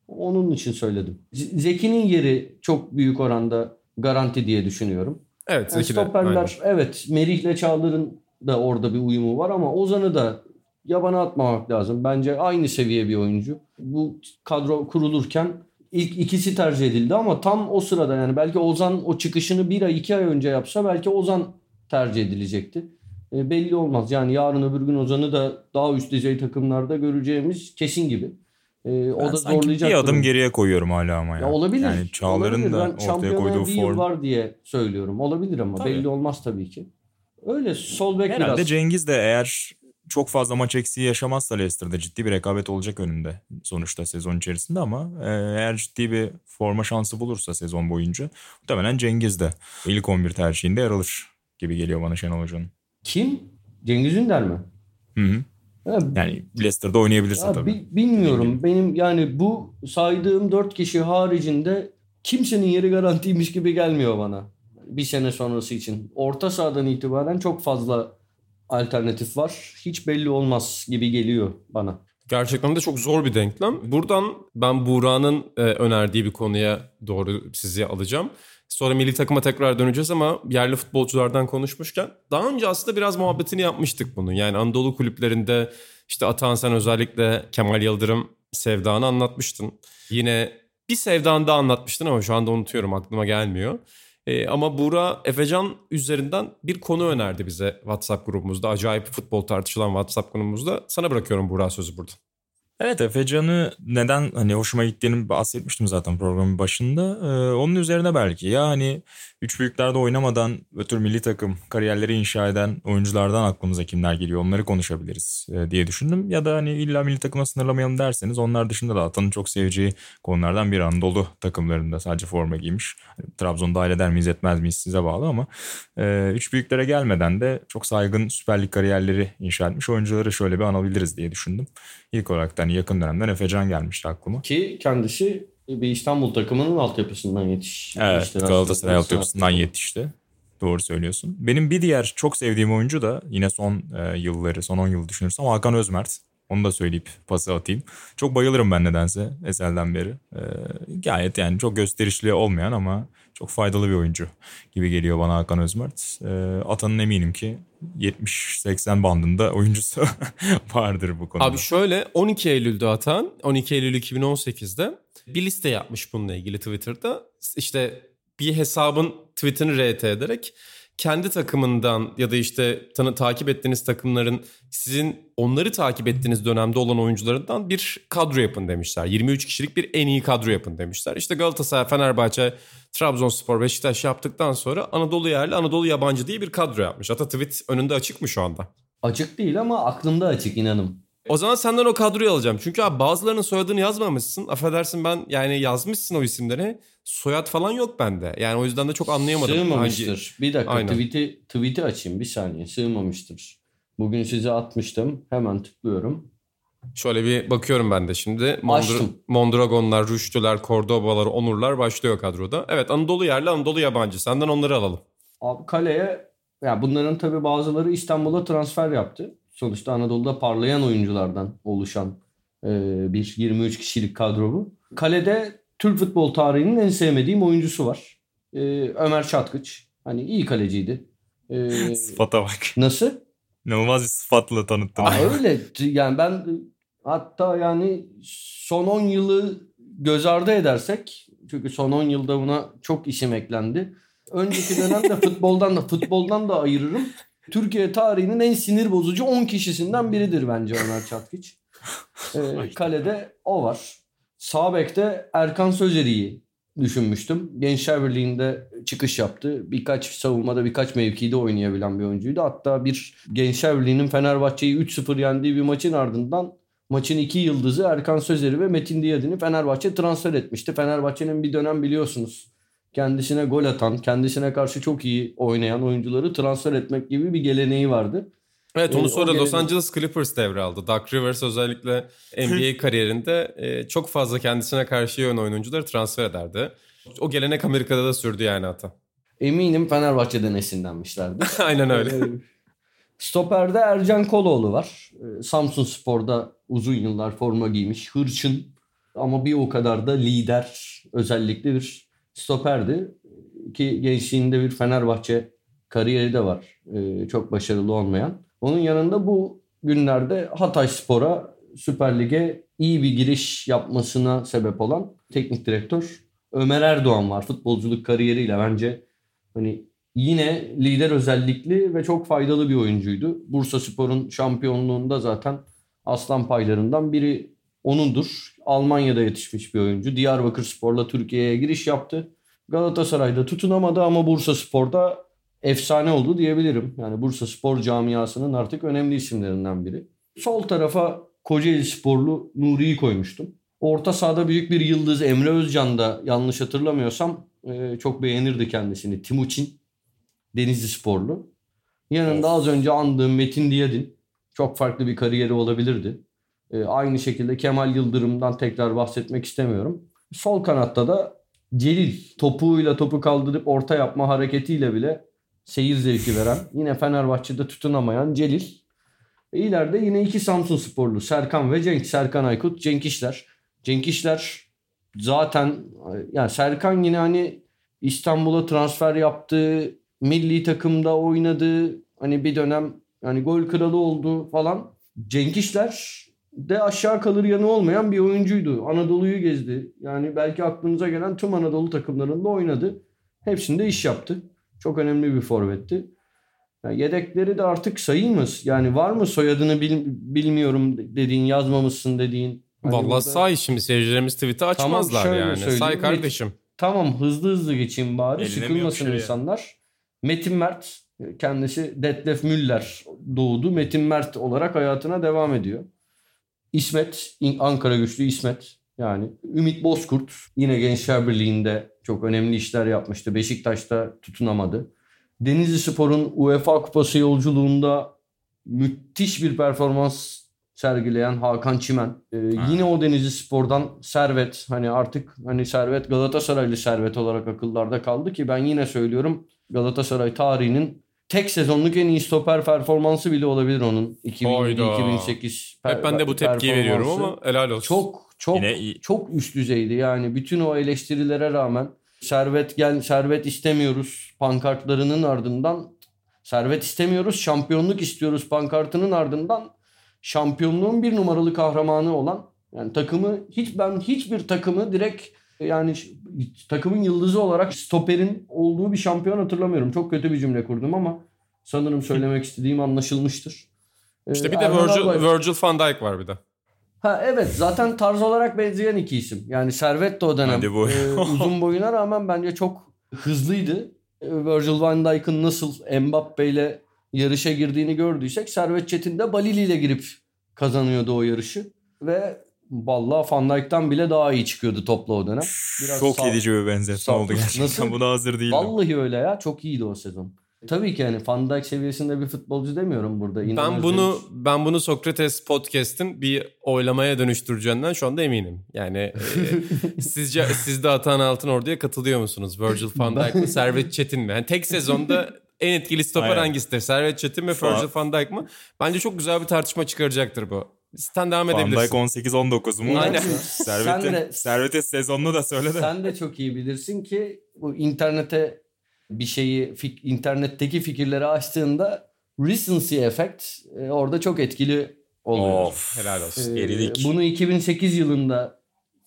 Onun için söyledim. Zeki'nin yeri çok büyük oranda garanti diye düşünüyorum. Evet Zeki Stoperler de, evet Merih'le Çağlar'ın da orada bir uyumu var ama Ozan'ı da yabana atmamak lazım. Bence aynı seviye bir oyuncu. Bu kadro kurulurken ilk ikisi tercih edildi ama tam o sırada yani belki Ozan o çıkışını bir ay iki ay önce yapsa belki Ozan tercih edilecekti. E, belli olmaz. Yani yarın öbür gün Ozan'ı da daha üst düzey takımlarda göreceğimiz kesin gibi. E, o Ben da zorlayacak. bir adım geriye koyuyorum hala ama ya. Ya olabilir. Yani Çağlar'ın olabilir. da Ben ortaya koyduğu bir form. var diye söylüyorum. Olabilir ama Tabii. belli olmaz tabii ki. Öyle sol bek Herhalde biraz. Cengiz de eğer çok fazla maç eksiği yaşamazsa Leicester'da ciddi bir rekabet olacak önünde sonuçta sezon içerisinde ama e, eğer ciddi bir forma şansı bulursa sezon boyunca muhtemelen Cengiz de ilk 11 tercihinde yer alır gibi geliyor bana Şenol Hoca'nın. Kim? Cengiz Ünder mi? Hı hı. Yani Leicester'da oynayabilirse Ya tabii. bi- bilmiyorum. Benim yani bu saydığım dört kişi haricinde kimsenin yeri garantiymiş gibi gelmiyor bana. Bir sene sonrası için. Orta sahadan itibaren çok fazla alternatif var. Hiç belli olmaz gibi geliyor bana. Gerçekten de çok zor bir denklem. Buradan ben Buğra'nın e, önerdiği bir konuya doğru sizi alacağım. Sonra milli takıma tekrar döneceğiz ama yerli futbolculardan konuşmuşken daha önce aslında biraz muhabbetini yapmıştık bunun. Yani Anadolu kulüplerinde işte Atahan sen özellikle Kemal Yıldırım sevdanı anlatmıştın. Yine bir sevdanı da anlatmıştın ama şu anda unutuyorum aklıma gelmiyor. E, ama Buğra Efecan üzerinden bir konu önerdi bize WhatsApp grubumuzda. Acayip futbol tartışılan WhatsApp grubumuzda. Sana bırakıyorum Buğra sözü burada. Evet Efecan'ı neden hani hoşuma gittiğini bahsetmiştim zaten programın başında. Ee, onun üzerine belki ya hani üç büyüklerde oynamadan ötür milli takım kariyerleri inşa eden oyunculardan aklımıza kimler geliyor onları konuşabiliriz e, diye düşündüm. Ya da hani illa milli takıma sınırlamayalım derseniz onlar dışında da Atan'ın çok seveceği konulardan bir Anadolu takımlarında sadece forma giymiş. Hani, Trabzon dahil eder miyiz etmez miyiz size bağlı ama e, üç büyüklere gelmeden de çok saygın Süper Lig kariyerleri inşa etmiş oyuncuları şöyle bir anabiliriz diye düşündüm. İlk olarak da hani yakın dönemden Efecan gelmişti aklıma. Ki kendisi bir İstanbul takımının altyapısından yetiş. Evet yetişti Galatasaray altyapısından yetişti. Doğru söylüyorsun. Benim bir diğer çok sevdiğim oyuncu da yine son e, yılları, son 10 yıl düşünürsem Hakan Özmert. Onu da söyleyip pası atayım. Çok bayılırım ben nedense Ezel'den beri. E, gayet yani çok gösterişli olmayan ama çok faydalı bir oyuncu gibi geliyor bana Hakan Özmert. E, Atan'ın eminim ki 70-80 bandında oyuncusu vardır bu konuda. Abi şöyle 12 Eylül'de atan 12 Eylül 2018'de bir liste yapmış bununla ilgili Twitter'da. İşte bir hesabın tweetini RT ederek kendi takımından ya da işte tanı, takip ettiğiniz takımların sizin onları takip ettiğiniz dönemde olan oyuncularından bir kadro yapın demişler. 23 kişilik bir en iyi kadro yapın demişler. İşte Galatasaray, Fenerbahçe, Trabzonspor, Beşiktaş yaptıktan sonra Anadolu yerli, Anadolu yabancı diye bir kadro yapmış. Hatta tweet önünde açık mı şu anda? Açık değil ama aklımda açık inanın. O zaman senden o kadroyu alacağım. Çünkü abi bazılarının soyadını yazmamışsın. Affedersin ben yani yazmışsın o isimleri. Soyad falan yok bende. Yani o yüzden de çok anlayamadım. Sığmamıştır. Hangi- Bir dakika Aynen. tweet'i, tweet'i açayım bir saniye. Sığmamıştır. Bugün size atmıştım. Hemen tıklıyorum. Şöyle bir bakıyorum ben de şimdi. Açtım. Mondragonlar, Rüştüler, Cordobalar, Onurlar başlıyor kadroda. Evet Anadolu yerli, Anadolu yabancı. Senden onları alalım. Abi kaleye ya bunların tabii bazıları İstanbul'a transfer yaptı. Sonuçta Anadolu'da parlayan oyunculardan oluşan e, bir 23 kişilik kadro bu. Kalede Türk futbol tarihinin en sevmediğim oyuncusu var. E, Ömer Çatkıç. Hani iyi kaleciydi. E, Sıfata bak. nasıl? İnanılmaz bir sıfatla tanıttın. Aa, öyle. Yani ben hatta yani son 10 yılı göz ardı edersek çünkü son 10 yılda buna çok isim eklendi. Önceki dönemde futboldan da futboldan da ayırırım. Türkiye tarihinin en sinir bozucu 10 kişisinden biridir bence Ömer Çatkiç. Ee, kalede o var. Sağ bekte Erkan Sözeri'yi düşünmüştüm. Gençler Birliği'nde çıkış yaptı. Birkaç savunmada birkaç mevkide oynayabilen bir oyuncuydu. Hatta bir Gençler Birliği'nin Fenerbahçe'yi 3-0 yendiği bir maçın ardından maçın iki yıldızı Erkan Sözeri ve Metin Diyadin'i Fenerbahçe transfer etmişti. Fenerbahçe'nin bir dönem biliyorsunuz kendisine gol atan, kendisine karşı çok iyi oynayan oyuncuları transfer etmek gibi bir geleneği vardı. Evet Ee, onu sonra Los Angeles Clippers devraldı. Doug Rivers özellikle NBA kariyerinde e, çok fazla kendisine karşı yön oyuncuları transfer ederdi. O gelenek Amerika'da da sürdü yani hatta. Eminim Fenerbahçe'den esinlenmişlerdi. Aynen öyle. Ee, Stoper'de Ercan Koloğlu var. Ee, Samsun Spor'da uzun yıllar forma giymiş. Hırçın ama bir o kadar da lider özellikle bir stoperdi. Ki gençliğinde bir Fenerbahçe kariyeri de var. Ee, çok başarılı olmayan. Onun yanında bu günlerde Hatay Spor'a Süper Lig'e iyi bir giriş yapmasına sebep olan teknik direktör. Ömer Erdoğan var futbolculuk kariyeriyle bence hani yine lider özellikli ve çok faydalı bir oyuncuydu. Bursa Spor'un şampiyonluğunda zaten aslan paylarından biri onundur. Almanya'da yetişmiş bir oyuncu. Diyarbakır Spor'la Türkiye'ye giriş yaptı. Galatasaray'da tutunamadı ama Bursa Spor'da efsane oldu diyebilirim. Yani Bursa Spor camiasının artık önemli isimlerinden biri. Sol tarafa Kocaeli Sporlu Nuri'yi koymuştum. Orta sahada büyük bir yıldız Emre Özcan da yanlış hatırlamıyorsam e, çok beğenirdi kendisini. Timuçin Denizli Sporlu. Yanında az önce andığım Metin Diyadin. Çok farklı bir kariyeri olabilirdi. E, aynı şekilde Kemal Yıldırım'dan tekrar bahsetmek istemiyorum. Sol kanatta da Celil topuğuyla topu kaldırıp orta yapma hareketiyle bile seyir zevki veren, yine Fenerbahçe'de tutunamayan Celil. E, yine iki Samsun sporlu Serkan ve Cenk. Serkan Aykut, Cenk İşler. Cenk İşler zaten yani Serkan yine hani İstanbul'a transfer yaptı, milli takımda oynadı. Hani bir dönem yani gol kralı oldu falan. Cenk İşler de aşağı kalır yanı olmayan bir oyuncuydu. Anadolu'yu gezdi. Yani belki aklınıza gelen tüm Anadolu takımlarında oynadı. Hepsinde iş yaptı. Çok önemli bir forvetti. Yani yedekleri de artık sayayım mı? Yani var mı soyadını bil, bilmiyorum dediğin, yazmamışsın dediğin. Hani Vallahi burada... say şimdi seyircilerimiz tweet'i açmazlar tamam, yani. Say kardeşim. Tamam hızlı hızlı geçeyim bari. Eline Sıkılmasın insanlar. Metin Mert kendisi Detlef Müller doğdu. Metin Mert olarak hayatına devam ediyor. İsmet, Ankara güçlü İsmet. Yani Ümit Bozkurt yine Gençler Birliği'nde çok önemli işler yapmıştı. Beşiktaş'ta tutunamadı. Denizli Spor'un UEFA Kupası yolculuğunda müthiş bir performans sergileyen Hakan Çimen. Ee, yine o Denizli Spor'dan Servet hani artık hani Servet Galatasaraylı Servet olarak akıllarda kaldı ki ben yine söylüyorum Galatasaray tarihinin tek sezonluk en iyi stoper performansı bile olabilir onun. 2007-2008 Hep ben de bu tepkiyi veriyorum ama helal olsun. Çok çok çok üst düzeydi. Yani bütün o eleştirilere rağmen servet gel servet istemiyoruz pankartlarının ardından servet istemiyoruz şampiyonluk istiyoruz pankartının ardından şampiyonluğun bir numaralı kahramanı olan yani takımı hiç ben hiçbir takımı direkt yani takımın yıldızı olarak stoperin olduğu bir şampiyon hatırlamıyorum. Çok kötü bir cümle kurdum ama sanırım söylemek istediğim anlaşılmıştır. İşte bir de Virgil, Virgil van Dijk var bir de. Ha evet zaten tarz olarak benzeyen iki isim. Yani Servet de o dönem bu. e, uzun boyuna rağmen bence çok hızlıydı. E, Virgil van Dijk'ın nasıl Mbappe ile yarışa girdiğini gördüysek Servet Çetin de Balili ile girip kazanıyordu o yarışı. Ve vallahi Van Dijk'tan bile daha iyi çıkıyordu topla o dönem. Biraz çok sağ... edici bir benzetme oldu gerçekten. Nasıl? Buna hazır değilim. Vallahi öyle ya. Çok iyiydi o sezon. Tabii ki hani Van Dijk seviyesinde bir futbolcu demiyorum burada. İnan ben bunu ben bunu Sokrates podcast'in bir oylamaya dönüştüreceğinden şu anda eminim. Yani e, sizce siz de Atan Altın Ordu'ya katılıyor musunuz? Virgil van Dijk mı, Servet Çetin mi? Yani tek sezonda en etkili stoper hangisidir? Servet Çetin mi, Virgil van Dijk mı? Bence çok güzel bir tartışma çıkaracaktır bu. Sen devam edebilirsin. Van Dijk 18-19 mu? Aynen. Servet'in, Servet'in sezonunu da söyle de. Sen de çok iyi bilirsin ki bu internete bir şeyi fik, internetteki fikirleri açtığında recency effect e, orada çok etkili oluyor. Of helal olsun. E, Eridik. Bunu 2008 yılında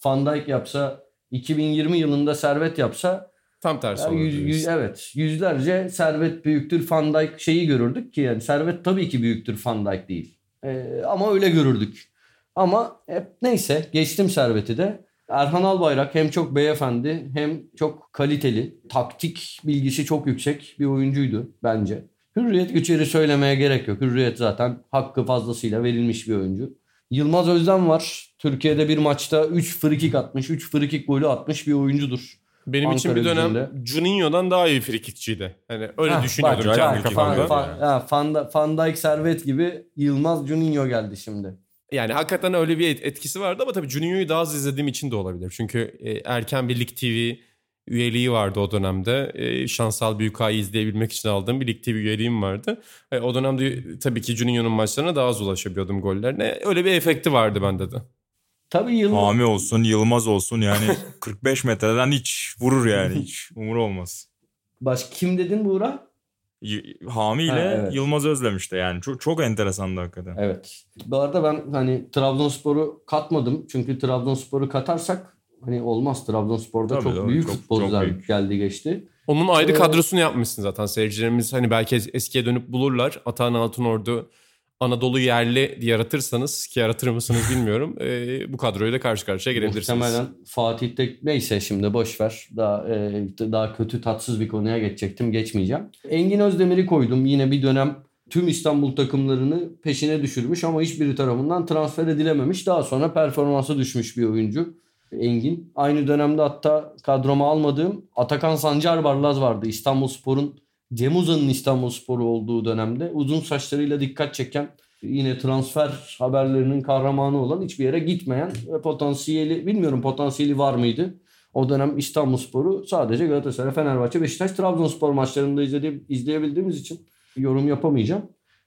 Van Dijk yapsa 2020 yılında Servet yapsa tam tersi yani yüz, yüz, evet yüzlerce Servet büyüktür Van Dijk şeyi görürdük ki yani Servet tabii ki büyüktür Van Dijk değil. E, ama öyle görürdük. Ama hep neyse geçtim Servet'i de. Erhan Albayrak hem çok beyefendi hem çok kaliteli. Taktik bilgisi çok yüksek bir oyuncuydu bence. Hürriyet Güçer'i söylemeye gerek yok. Hürriyet zaten hakkı fazlasıyla verilmiş bir oyuncu. Yılmaz Özden var. Türkiye'de bir maçta 3 frikik atmış, 3 frikik golü atmış bir oyuncudur. Benim Ankara için bir dönem gücünde. Juninho'dan daha iyi frikikçiydi. Hani öyle Heh, düşünüyordum bak, kendi kafamda. Fan, Fan, Van Dijk Servet gibi Yılmaz Juninho geldi şimdi. Yani hakikaten öyle bir etkisi vardı ama tabii Juninho'yu daha az izlediğim için de olabilir. Çünkü e, erken bir Lig TV üyeliği vardı o dönemde. E, Şansal Büyükay'ı izleyebilmek için aldığım bir Lig TV üyeliğim vardı. E, o dönemde tabii ki Juninho'nun maçlarına daha az ulaşabiliyordum gollerine. Öyle bir efekti vardı bende de. Tabii Yılmaz. Hami olsun, Yılmaz olsun yani 45 metreden hiç vurur yani hiç umur olmaz. Baş kim dedin Buğra? Hami ile ha, evet. Yılmaz Özlemiş de yani çok çok enteresandı hakikaten. Evet. Bu arada ben hani Trabzonspor'u katmadım. Çünkü Trabzonspor'u katarsak hani olmaz. Trabzonspor'da Tabii, çok tabii, büyük çok- futbolcular çok büyük. geldi geçti. Onun ayrı Ee, kadrosunu yapmışsın zaten. Seyircilerimiz hani belki es- eskiye dönüp bulurlar. Atahan Altınordu Anadolu yerli yaratırsanız ki yaratır mısınız bilmiyorum. ee, bu kadroyu da karşı karşıya gelebilirsiniz. Muhtemelen Fatih'te neyse şimdi boş ver. Daha e, daha kötü tatsız bir konuya geçecektim. Geçmeyeceğim. Engin Özdemir'i koydum. Yine bir dönem tüm İstanbul takımlarını peşine düşürmüş ama hiçbiri tarafından transfer edilememiş. Daha sonra performansı düşmüş bir oyuncu. Engin. Aynı dönemde hatta kadroma almadığım Atakan Sancar Barlaz vardı. İstanbulspor'un Cem Uzan'ın İstanbulspor'u olduğu dönemde uzun saçlarıyla dikkat çeken yine transfer haberlerinin kahramanı olan hiçbir yere gitmeyen ve potansiyeli bilmiyorum potansiyeli var mıydı? O dönem İstanbulspor'u sadece Galatasaray, Fenerbahçe, Beşiktaş, Trabzonspor maçlarında izleyebildiğimiz için yorum yapamayacağım.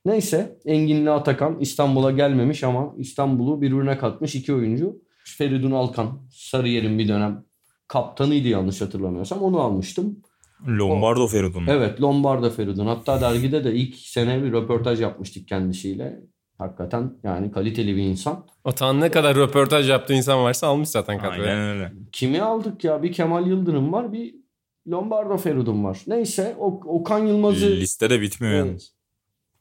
Neyse Engin'le Atakan İstanbul'a gelmemiş ama İstanbul'u birbirine katmış iki oyuncu. Feridun Alkan Sarıyer'in bir dönem kaptanıydı yanlış hatırlamıyorsam onu almıştım. Lombardo Feridun. Evet Lombardo Feridun. Hatta dergide de ilk sene bir röportaj yapmıştık kendisiyle. Hakikaten yani kaliteli bir insan. Atahan ne kadar röportaj yaptığı insan varsa almış zaten kadroya. Aynen öyle. Kimi aldık ya? Bir Kemal Yıldırım var bir Lombardo Feridun var. Neyse o, Okan Yılmaz'ı Liste de bitmiyor Evet. yalnız.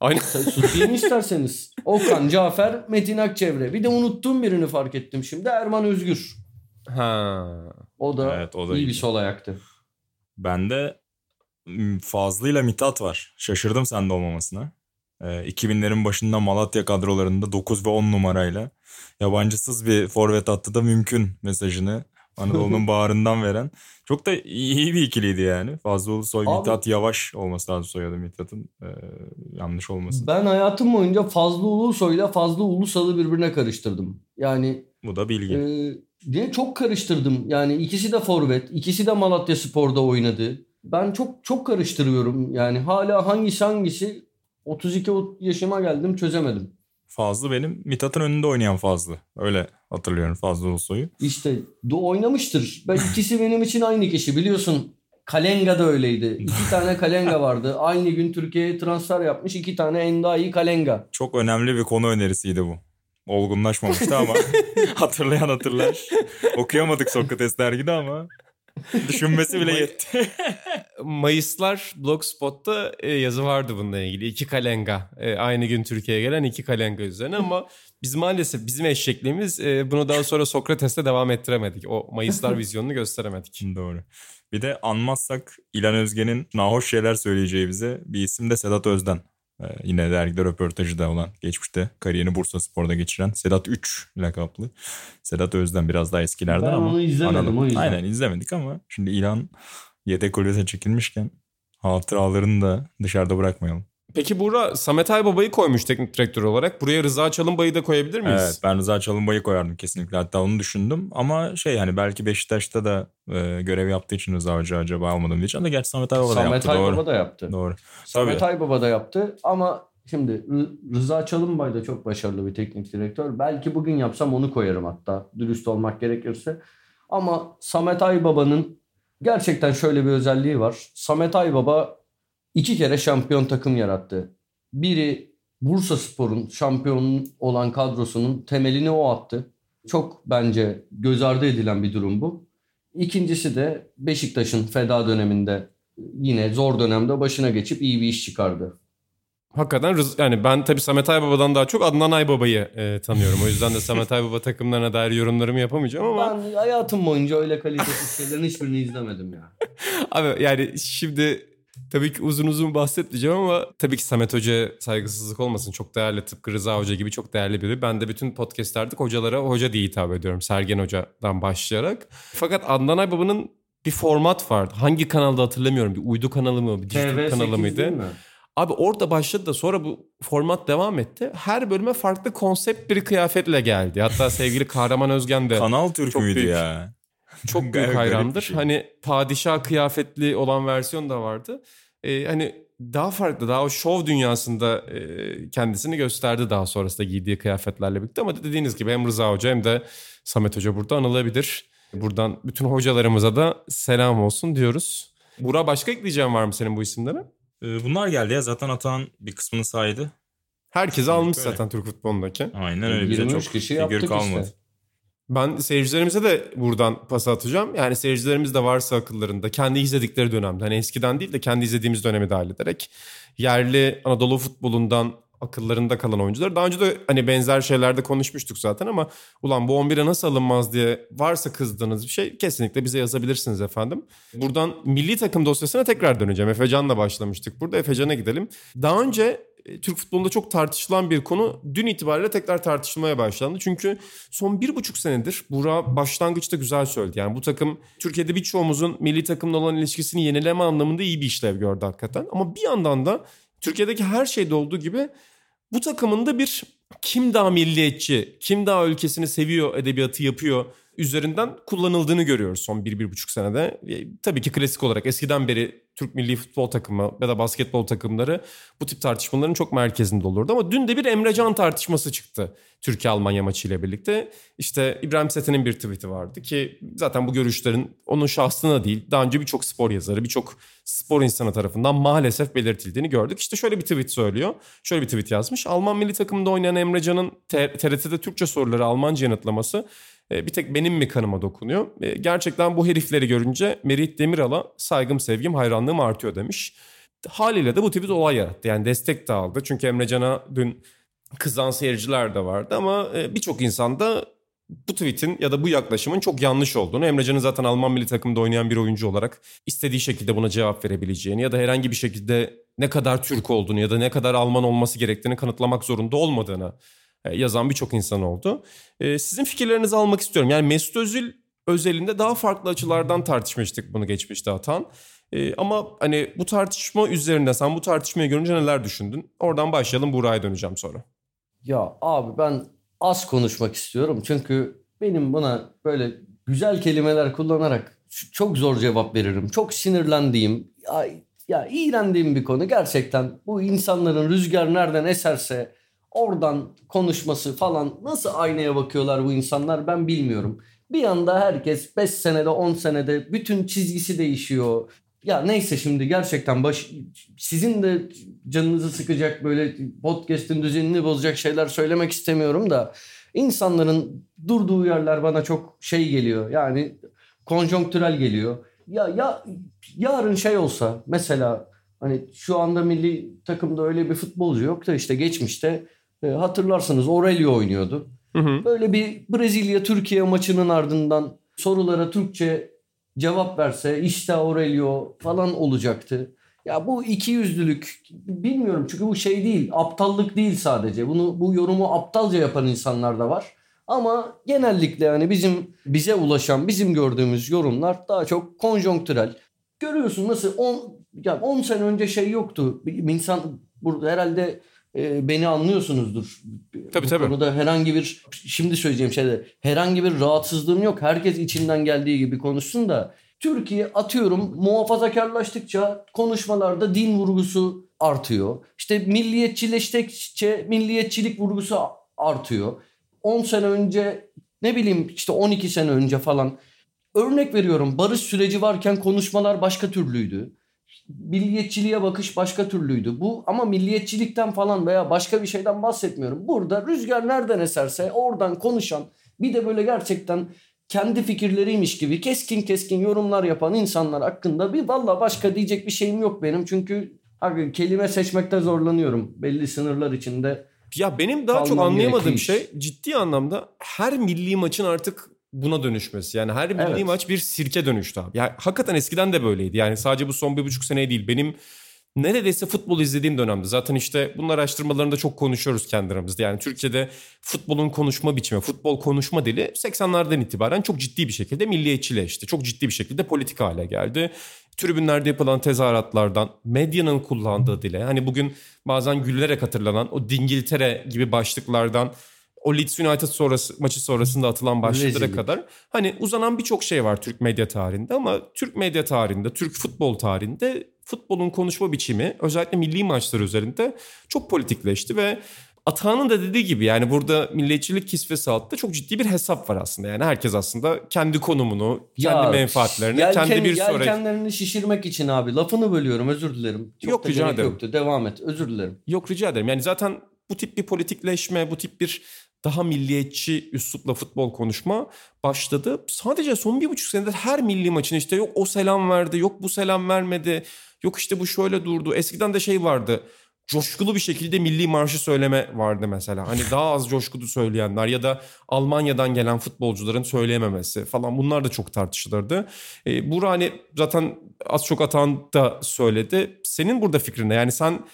Aynen. susayım isterseniz. Okan, Cafer, Metin Akçevre. Bir de unuttuğum birini fark ettim şimdi. Erman Özgür. Ha. O da, Evet, o da iyi iyi. bir sol ayaktı. Bende Fazlı'yla Mithat var. Şaşırdım sende olmamasına. Ee, 2000'lerin başında Malatya kadrolarında 9 ve 10 numarayla yabancısız bir forvet attı da mümkün mesajını Anadolu'nun bağrından veren. Çok da iyi bir ikiliydi yani. Fazlı Ulusoy, Abi- Mithat Yavaş olması lazım soyadı Mithat'ın. Ee, yanlış olmasın. Ben hayatım boyunca Fazlı Ulusoy'la Fazlı Ulusal'ı birbirine karıştırdım. Yani Bu da bilgi. Ee, diye çok karıştırdım. Yani ikisi de forvet, ikisi de Malatya Spor'da oynadı. Ben çok çok karıştırıyorum. Yani hala hangisi hangisi 32 yaşıma geldim çözemedim. Fazlı benim Mithat'ın önünde oynayan Fazlı. Öyle hatırlıyorum Fazlı Ulusoy'u. İşte do oynamıştır. Ben ikisi benim için aynı kişi biliyorsun. Kalenga da öyleydi. İki tane Kalenga vardı. Aynı gün Türkiye'ye transfer yapmış iki tane Endayi Kalenga. Çok önemli bir konu önerisiydi bu. Olgunlaşmamıştı ama hatırlayan hatırlar. Okuyamadık Sokrates dergide ama düşünmesi bile yetti. Mayıslar Blogspot'ta e, yazı vardı bununla ilgili. İki kalenga. E, aynı gün Türkiye'ye gelen iki kalenga üzerine ama biz maalesef bizim eşekliğimiz e, bunu daha sonra Sokrates'te devam ettiremedik. O Mayıslar vizyonunu gösteremedik. Doğru. Bir de anmazsak İlan Özgen'in nahoş şeyler söyleyeceği bize bir isim de Sedat Özden. Ee, yine dergide röportajı da olan geçmişte kariyerini Bursa Spor'da geçiren Sedat 3 lakaplı. Sedat Özden biraz daha eskilerden Ben ama. onu izlemedim, Anadolu- o yüzden. Aynen izlemedik ama şimdi İlan yedek kulübesine çekilmişken hatıralarını da dışarıda bırakmayalım. Peki Buğra Samet Aybaba'yı koymuş teknik direktör olarak. Buraya Rıza Çalınbay'ı da koyabilir miyiz? Evet ben Rıza Çalınbay'ı koyardım kesinlikle. Hatta onu düşündüm. Ama şey hani belki Beşiktaş'ta da e, görev yaptığı için Rıza Hoca acaba almadım diyeceğim. Ama gerçi Samet Aybaba da Samet yaptı. Doğru. Aybaba da yaptı. Doğru. Samet Tabii. Aybaba da yaptı ama şimdi Rı- Rıza Çalınbay da çok başarılı bir teknik direktör. Belki bugün yapsam onu koyarım hatta dürüst olmak gerekirse. Ama Samet Aybaba'nın gerçekten şöyle bir özelliği var. Samet Aybaba iki kere şampiyon takım yarattı. Biri Bursa Spor'un şampiyon olan kadrosunun temelini o attı. Çok bence göz ardı edilen bir durum bu. İkincisi de Beşiktaş'ın feda döneminde yine zor dönemde başına geçip iyi bir iş çıkardı. Hakikaten yani ben tabii Samet Aybaba'dan daha çok Adnan Aybaba'yı e, tanıyorum. O yüzden de Samet Aybaba takımlarına dair yorumlarımı yapamayacağım ama Ben hayatım boyunca öyle kalitesiz şeylerin hiçbirini izlemedim ya. abi yani şimdi tabii ki uzun uzun bahsetmeyeceğim ama tabii ki Samet Hoca saygısızlık olmasın. Çok değerli tıpkı Rıza Hoca gibi çok değerli biri. Ben de bütün podcastlerde hocalara hoca diye hitap ediyorum. Sergen Hoca'dan başlayarak. Fakat Adnan Aybaba'nın bir format vardı. Hangi kanalda hatırlamıyorum. Bir uydu kanalı mı? Bir dijital TV8 kanalı mıydı? Abi orada başladı da sonra bu format devam etti. Her bölüme farklı konsept bir kıyafetle geldi. Hatta sevgili Kahraman Özgen de Kanal Türk müydü büyük. ya? Çok büyük hayrandır. şey. Hani padişah kıyafetli olan versiyon da vardı. Ee, hani daha farklı, daha o şov dünyasında e, kendisini gösterdi daha sonrasında giydiği kıyafetlerle birlikte. Ama dediğiniz gibi hem Rıza Hoca hem de Samet Hoca burada anılabilir. Buradan bütün hocalarımıza da selam olsun diyoruz. Bura başka ekleyeceğim var mı senin bu isimlere? Ee, Bunlar geldi ya zaten Atan bir kısmını saydı. Herkesi almış Öyle. zaten Türk futbolundaki. Aynen öyle bize 23 çok kişi figür yaptık kalmadı. işte. Ben seyircilerimize de buradan pas atacağım. Yani seyircilerimiz de varsa akıllarında kendi izledikleri dönemde hani eskiden değil de kendi izlediğimiz dönemi dahil ederek yerli Anadolu futbolundan akıllarında kalan oyuncular. Daha önce de hani benzer şeylerde konuşmuştuk zaten ama ulan bu 11'e nasıl alınmaz diye varsa kızdığınız bir şey kesinlikle bize yazabilirsiniz efendim. Buradan milli takım dosyasına tekrar döneceğim. Efecan'la başlamıştık burada. Efecan'a gidelim. Daha önce Türk futbolunda çok tartışılan bir konu dün itibariyle tekrar tartışılmaya başlandı. Çünkü son bir buçuk senedir Burak başlangıçta güzel söyledi. Yani bu takım Türkiye'de birçoğumuzun milli takımla olan ilişkisini yenileme anlamında iyi bir işlev gördü hakikaten. Ama bir yandan da Türkiye'deki her şeyde olduğu gibi bu takımın da bir kim daha milliyetçi, kim daha ülkesini seviyor edebiyatı yapıyor üzerinden kullanıldığını görüyoruz son bir, bir buçuk senede. E, tabii ki klasik olarak eskiden beri Türk milli futbol takımı ya da basketbol takımları bu tip tartışmaların çok merkezinde olurdu. Ama dün de bir Emrecan tartışması çıktı Türkiye-Almanya maçıyla birlikte. İşte İbrahim Seten'in bir tweet'i vardı ki zaten bu görüşlerin onun şahsına değil daha önce birçok spor yazarı, birçok spor insanı tarafından maalesef belirtildiğini gördük. İşte şöyle bir tweet söylüyor. Şöyle bir tweet yazmış. Alman milli takımında oynayan Emrecan'ın TRT'de Türkçe soruları Almanca yanıtlaması bir tek benim mi kanıma dokunuyor? E, gerçekten bu herifleri görünce Merih Demiral'a saygım, sevgim, hayranlığım artıyor demiş. Haliyle de bu tweet olay yarattı. Yani destek de aldı. Çünkü Emrecan'a dün kızan seyirciler de vardı ama e, birçok insan da bu tweet'in ya da bu yaklaşımın çok yanlış olduğunu, Emrecan'ın zaten Alman milli takımda oynayan bir oyuncu olarak istediği şekilde buna cevap verebileceğini ya da herhangi bir şekilde ne kadar Türk olduğunu ya da ne kadar Alman olması gerektiğini kanıtlamak zorunda olmadığını yazan birçok insan oldu. E, sizin fikirlerinizi almak istiyorum. Yani Mesut Özil özelinde daha farklı açılardan tartışmıştık bunu geçmişte Atan. E, ama hani bu tartışma üzerinde sen bu tartışmayı görünce neler düşündün? Oradan başlayalım Buğra'ya döneceğim sonra. Ya abi ben az konuşmak istiyorum. Çünkü benim buna böyle güzel kelimeler kullanarak çok zor cevap veririm. Çok sinirlendiğim, ya, ya iğrendiğim bir konu. Gerçekten bu insanların rüzgar nereden eserse oradan konuşması falan nasıl aynaya bakıyorlar bu insanlar ben bilmiyorum. Bir anda herkes 5 senede 10 senede bütün çizgisi değişiyor. Ya neyse şimdi gerçekten baş, sizin de canınızı sıkacak böyle podcast'in düzenini bozacak şeyler söylemek istemiyorum da insanların durduğu yerler bana çok şey geliyor. Yani konjonktürel geliyor. Ya ya yarın şey olsa mesela hani şu anda milli takımda öyle bir futbolcu yok da işte geçmişte e, hatırlarsınız Aurelio oynuyordu. Hı hı. Böyle bir Brezilya-Türkiye maçının ardından sorulara Türkçe cevap verse işte Aurelio falan olacaktı. Ya bu iki yüzlülük bilmiyorum çünkü bu şey değil aptallık değil sadece. Bunu bu yorumu aptalca yapan insanlar da var. Ama genellikle yani bizim bize ulaşan bizim gördüğümüz yorumlar daha çok konjonktürel. Görüyorsun nasıl 10 ya 10 sene önce şey yoktu. Bir insan burada herhalde beni anlıyorsunuzdur. Tabii Bu tabii. Konuda herhangi bir şimdi söyleyeceğim şeyde herhangi bir rahatsızlığım yok. Herkes içinden geldiği gibi konuşsun da Türkiye atıyorum muhafazakarlaştıkça konuşmalarda din vurgusu artıyor. İşte milliyetçileştikçe milliyetçilik vurgusu artıyor. 10 sene önce ne bileyim işte 12 sene önce falan örnek veriyorum barış süreci varken konuşmalar başka türlüydü milliyetçiliğe bakış başka türlüydü. Bu ama milliyetçilikten falan veya başka bir şeyden bahsetmiyorum. Burada rüzgar nereden eserse oradan konuşan bir de böyle gerçekten kendi fikirleriymiş gibi keskin keskin yorumlar yapan insanlar hakkında bir valla başka diyecek bir şeyim yok benim. Çünkü abi, kelime seçmekte zorlanıyorum belli sınırlar içinde. Ya benim daha çok anlayamadığım şey ciddi anlamda her milli maçın artık buna dönüşmesi. Yani her milli evet. maç bir sirke dönüştü abi. Yani hakikaten eskiden de böyleydi. Yani sadece bu son bir buçuk sene değil. Benim neredeyse futbol izlediğim dönemde zaten işte bunun araştırmalarında çok konuşuyoruz kendi aramızda. Yani Türkiye'de futbolun konuşma biçimi, futbol konuşma dili 80'lerden itibaren çok ciddi bir şekilde milliyetçileşti. Çok ciddi bir şekilde politik hale geldi. Tribünlerde yapılan tezahüratlardan, medyanın kullandığı dile, hani bugün bazen gülerek hatırlanan o Dingiltere gibi başlıklardan o Leeds United sonrası, maçı sonrasında atılan başlıklara Rezillik. kadar hani uzanan birçok şey var Türk medya tarihinde ama Türk medya tarihinde, Türk futbol tarihinde futbolun konuşma biçimi özellikle milli maçlar üzerinde çok politikleşti ve Atahan'ın da dediği gibi yani burada milliyetçilik kisvesi altında çok ciddi bir hesap var aslında. Yani herkes aslında kendi konumunu, ya, kendi menfaatlerini, yelken, kendi bir sonraki... Yelkenlerini şişirmek için abi. Lafını bölüyorum özür dilerim. Çok Yok rica ederim. Yoktu. Devam et özür dilerim. Yok rica ederim. Yani zaten bu tip bir politikleşme, bu tip bir daha milliyetçi üslupla futbol konuşma başladı. Sadece son bir buçuk senedir her milli maçın işte yok o selam verdi, yok bu selam vermedi, yok işte bu şöyle durdu. Eskiden de şey vardı coşkulu bir şekilde milli marşı söyleme vardı mesela. Hani daha az coşkulu söyleyenler ya da Almanya'dan gelen futbolcuların söyleyememesi falan bunlar da çok tartışılırdı. E, Burak hani zaten az çok atan da söyledi. Senin burada fikrin ne? Yani sen